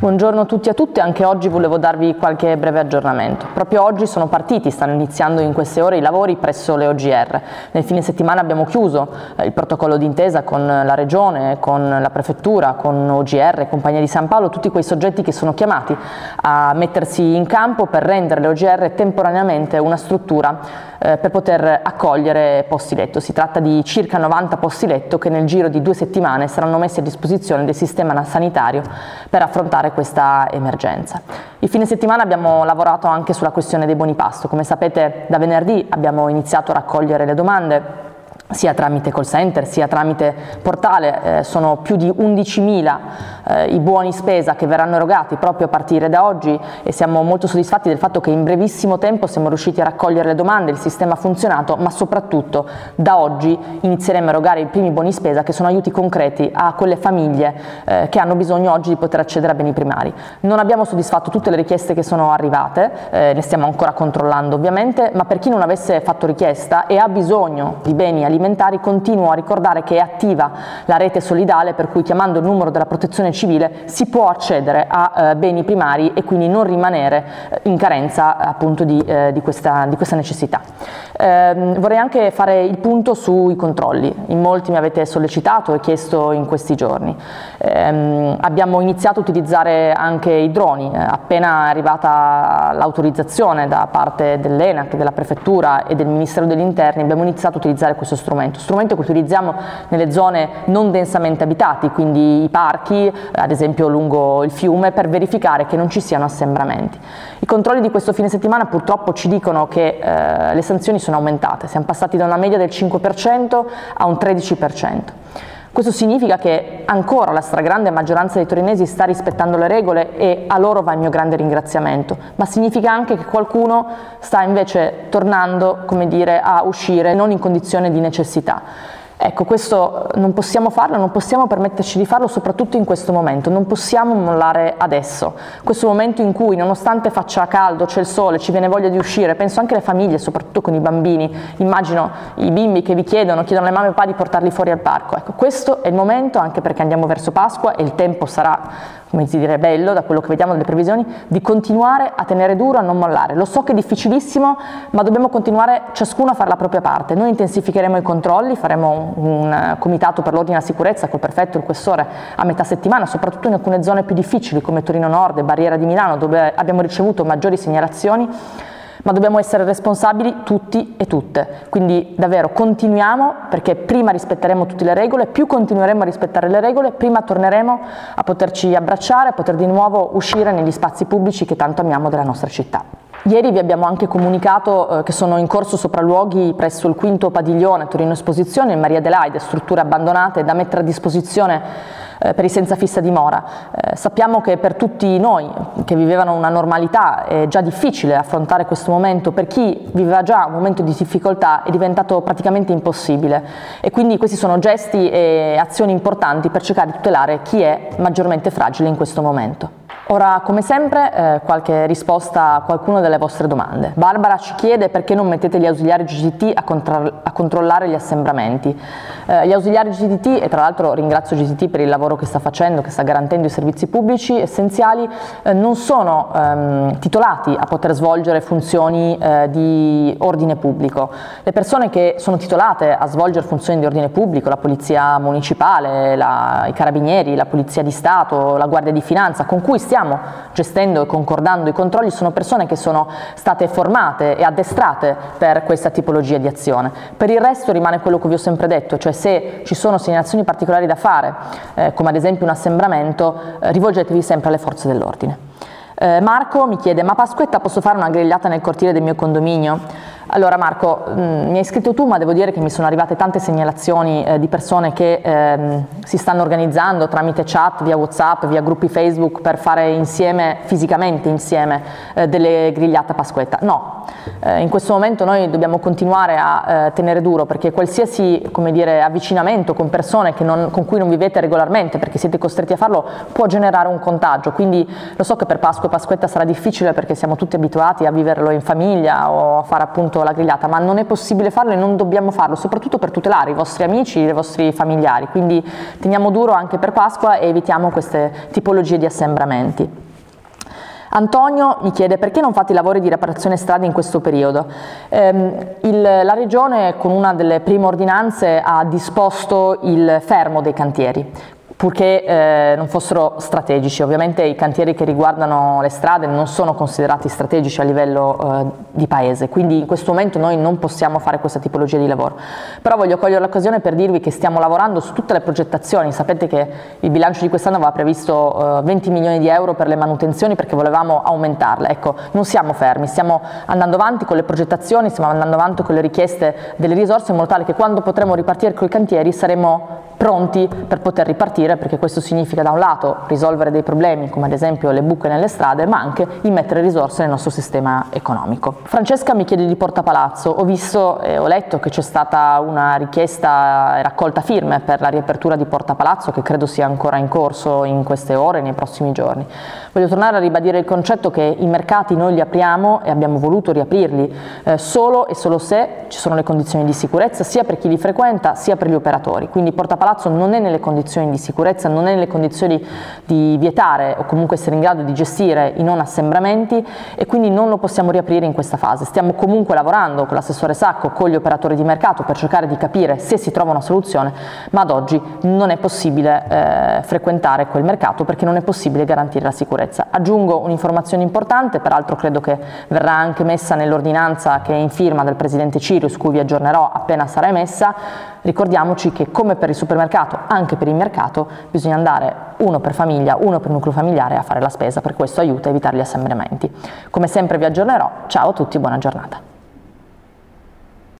Buongiorno a tutti e a tutte, anche oggi volevo darvi qualche breve aggiornamento. Proprio oggi sono partiti, stanno iniziando in queste ore i lavori presso le OGR. Nel fine settimana abbiamo chiuso eh, il protocollo d'intesa con la Regione, con la Prefettura, con OGR, Compagnia di San Paolo, tutti quei soggetti che sono chiamati a mettersi in campo per rendere le OGR temporaneamente una struttura eh, per poter accogliere posti letto. Si tratta di circa 90 posti letto che nel giro di due settimane saranno messi a disposizione del sistema sanitario per affrontare affrontare questa emergenza. Il fine settimana abbiamo lavorato anche sulla questione dei buoni pasto, come sapete da venerdì abbiamo iniziato a raccogliere le domande sia tramite call center sia tramite portale, eh, sono più di 11.000 eh, i buoni spesa che verranno erogati proprio a partire da oggi e siamo molto soddisfatti del fatto che in brevissimo tempo siamo riusciti a raccogliere le domande, il sistema ha funzionato, ma soprattutto da oggi inizieremo a erogare i primi buoni spesa che sono aiuti concreti a quelle famiglie eh, che hanno bisogno oggi di poter accedere a beni primari. Non abbiamo soddisfatto tutte le richieste che sono arrivate, eh, ne stiamo ancora controllando ovviamente, ma per chi non avesse fatto richiesta e ha bisogno di beni alimentari alimentari, continuo a ricordare che è attiva la rete solidale per cui chiamando il numero della protezione civile si può accedere a eh, beni primari e quindi non rimanere eh, in carenza appunto di, eh, di, questa, di questa, necessità. Ehm, vorrei anche fare il punto sui controlli, in molti mi avete sollecitato e chiesto in questi giorni. Ehm, abbiamo iniziato a utilizzare anche i droni, eh, appena arrivata l'autorizzazione da parte dell'ENAC, della Prefettura e del Ministero degli Interni abbiamo iniziato a utilizzare questo strumento strumento, strumento che utilizziamo nelle zone non densamente abitati, quindi i parchi, ad esempio lungo il fiume, per verificare che non ci siano assembramenti. I controlli di questo fine settimana purtroppo ci dicono che eh, le sanzioni sono aumentate, siamo passati da una media del 5% a un 13%. Questo significa che ancora la stragrande maggioranza dei torinesi sta rispettando le regole e a loro va il mio grande ringraziamento, ma significa anche che qualcuno sta invece tornando, come dire, a uscire non in condizione di necessità. Ecco, questo non possiamo farlo, non possiamo permetterci di farlo soprattutto in questo momento, non possiamo mollare adesso. Questo momento in cui nonostante faccia caldo, c'è il sole, ci viene voglia di uscire, penso anche alle famiglie, soprattutto con i bambini, immagino i bimbi che vi chiedono, chiedono alle mamme e papà di portarli fuori al parco. Ecco, questo è il momento, anche perché andiamo verso Pasqua e il tempo sarà come si dire, bello da quello che vediamo dalle previsioni, di continuare a tenere duro, a non mollare. Lo so che è difficilissimo, ma dobbiamo continuare ciascuno a fare la propria parte. Noi intensificheremo i controlli, faremo un, un comitato per l'ordine e la sicurezza col prefetto e il questore a metà settimana, soprattutto in alcune zone più difficili come Torino Nord e Barriera di Milano, dove abbiamo ricevuto maggiori segnalazioni ma dobbiamo essere responsabili tutti e tutte. Quindi davvero continuiamo perché prima rispetteremo tutte le regole, più continueremo a rispettare le regole, prima torneremo a poterci abbracciare, a poter di nuovo uscire negli spazi pubblici che tanto amiamo della nostra città. Ieri vi abbiamo anche comunicato eh, che sono in corso sopralluoghi presso il quinto padiglione Torino Esposizione in Maria Adelaide, strutture abbandonate da mettere a disposizione eh, per i senza fissa dimora. Eh, sappiamo che per tutti noi che vivevano una normalità è già difficile affrontare questo momento, per chi viveva già un momento di difficoltà è diventato praticamente impossibile e quindi questi sono gesti e azioni importanti per cercare di tutelare chi è maggiormente fragile in questo momento. Ora, come sempre, eh, qualche risposta a qualcuna delle vostre domande. Barbara ci chiede perché non mettete gli ausiliari GTT a, a controllare gli assembramenti. Eh, gli ausiliari GTT, e tra l'altro ringrazio GTT per il lavoro che sta facendo, che sta garantendo i servizi pubblici essenziali, eh, non sono ehm, titolati a poter svolgere funzioni eh, di ordine pubblico. Le persone che sono titolate a svolgere funzioni di ordine pubblico, la polizia municipale, la, i carabinieri, la polizia di Stato, la Guardia di Finanza, con cui stiamo stiamo gestendo e concordando i controlli sono persone che sono state formate e addestrate per questa tipologia di azione. Per il resto rimane quello che vi ho sempre detto, cioè se ci sono segnalazioni particolari da fare, eh, come ad esempio un assembramento, eh, rivolgetevi sempre alle forze dell'ordine. Eh, Marco mi chiede, ma Pasquetta posso fare una grigliata nel cortile del mio condominio? Allora Marco, mh, mm, mi hai scritto tu, ma devo dire che mi sono arrivate tante segnalazioni eh, di persone che ehm, si stanno organizzando tramite chat, via Whatsapp, via gruppi Facebook per fare insieme, fisicamente insieme, eh, delle grigliate a Pasquetta. No, eh, in questo momento noi dobbiamo continuare a eh, tenere duro perché qualsiasi dire, avvicinamento con persone non, con cui non vivete regolarmente perché siete costretti a farlo può generare un contagio. Quindi lo so che per Pasqua e Pasquetta sarà difficile perché siamo tutti abituati a viverlo in famiglia o a fare appunto la grigliata, ma non è possibile farlo e non dobbiamo farlo, soprattutto per tutelare i vostri amici, i vostri familiari, quindi teniamo duro anche per Pasqua e evitiamo queste tipologie di assembramenti. Antonio mi chiede perché non fate i lavori di riparazione strade in questo periodo. Eh, il, la Regione con una delle prime ordinanze ha disposto il fermo dei cantieri, purché eh, non fossero strategici. Ovviamente i cantieri che riguardano le strade non sono considerati strategici a livello eh, di paese, quindi in questo momento noi non possiamo fare questa tipologia di lavoro. Però voglio cogliere l'occasione per dirvi che stiamo lavorando su tutte le progettazioni, sapete che il bilancio di quest'anno aveva previsto eh, 20 milioni di euro per le manutenzioni perché volevamo aumentarle, ecco, non siamo fermi, stiamo andando avanti con le progettazioni, stiamo andando avanti con le richieste delle risorse in modo tale che quando potremo ripartire con i cantieri saremo pronti per poter ripartire perché questo significa da un lato risolvere dei problemi come ad esempio le buche nelle strade ma anche immettere risorse nel nostro sistema economico. Francesca mi chiede di Porta Palazzo, ho visto e ho letto che c'è stata una richiesta e raccolta firme per la riapertura di Porta Palazzo che credo sia ancora in corso in queste ore, nei prossimi giorni. Voglio tornare a ribadire il concetto che i mercati noi li apriamo e abbiamo voluto riaprirli eh, solo e solo se ci sono le condizioni di sicurezza sia per chi li frequenta sia per gli operatori, quindi Porta Palazzo non è nelle condizioni di sicurezza, non è nelle condizioni di vietare o comunque essere in grado di gestire i non assembramenti e quindi non lo possiamo riaprire in questa fase. Stiamo comunque lavorando con l'assessore Sacco, con gli operatori di mercato per cercare di capire se si trova una soluzione, ma ad oggi non è possibile eh, frequentare quel mercato perché non è possibile garantire la sicurezza. Aggiungo un'informazione importante, peraltro credo che verrà anche messa nell'ordinanza che è in firma del Presidente Cirio, su cui vi aggiornerò appena sarà emessa, ricordiamoci che come per il supermercato supermercato, anche per il mercato, bisogna andare uno per famiglia, uno per nucleo familiare a fare la spesa, per questo aiuta a evitare gli assembramenti. Come sempre vi aggiornerò, ciao a tutti, buona giornata.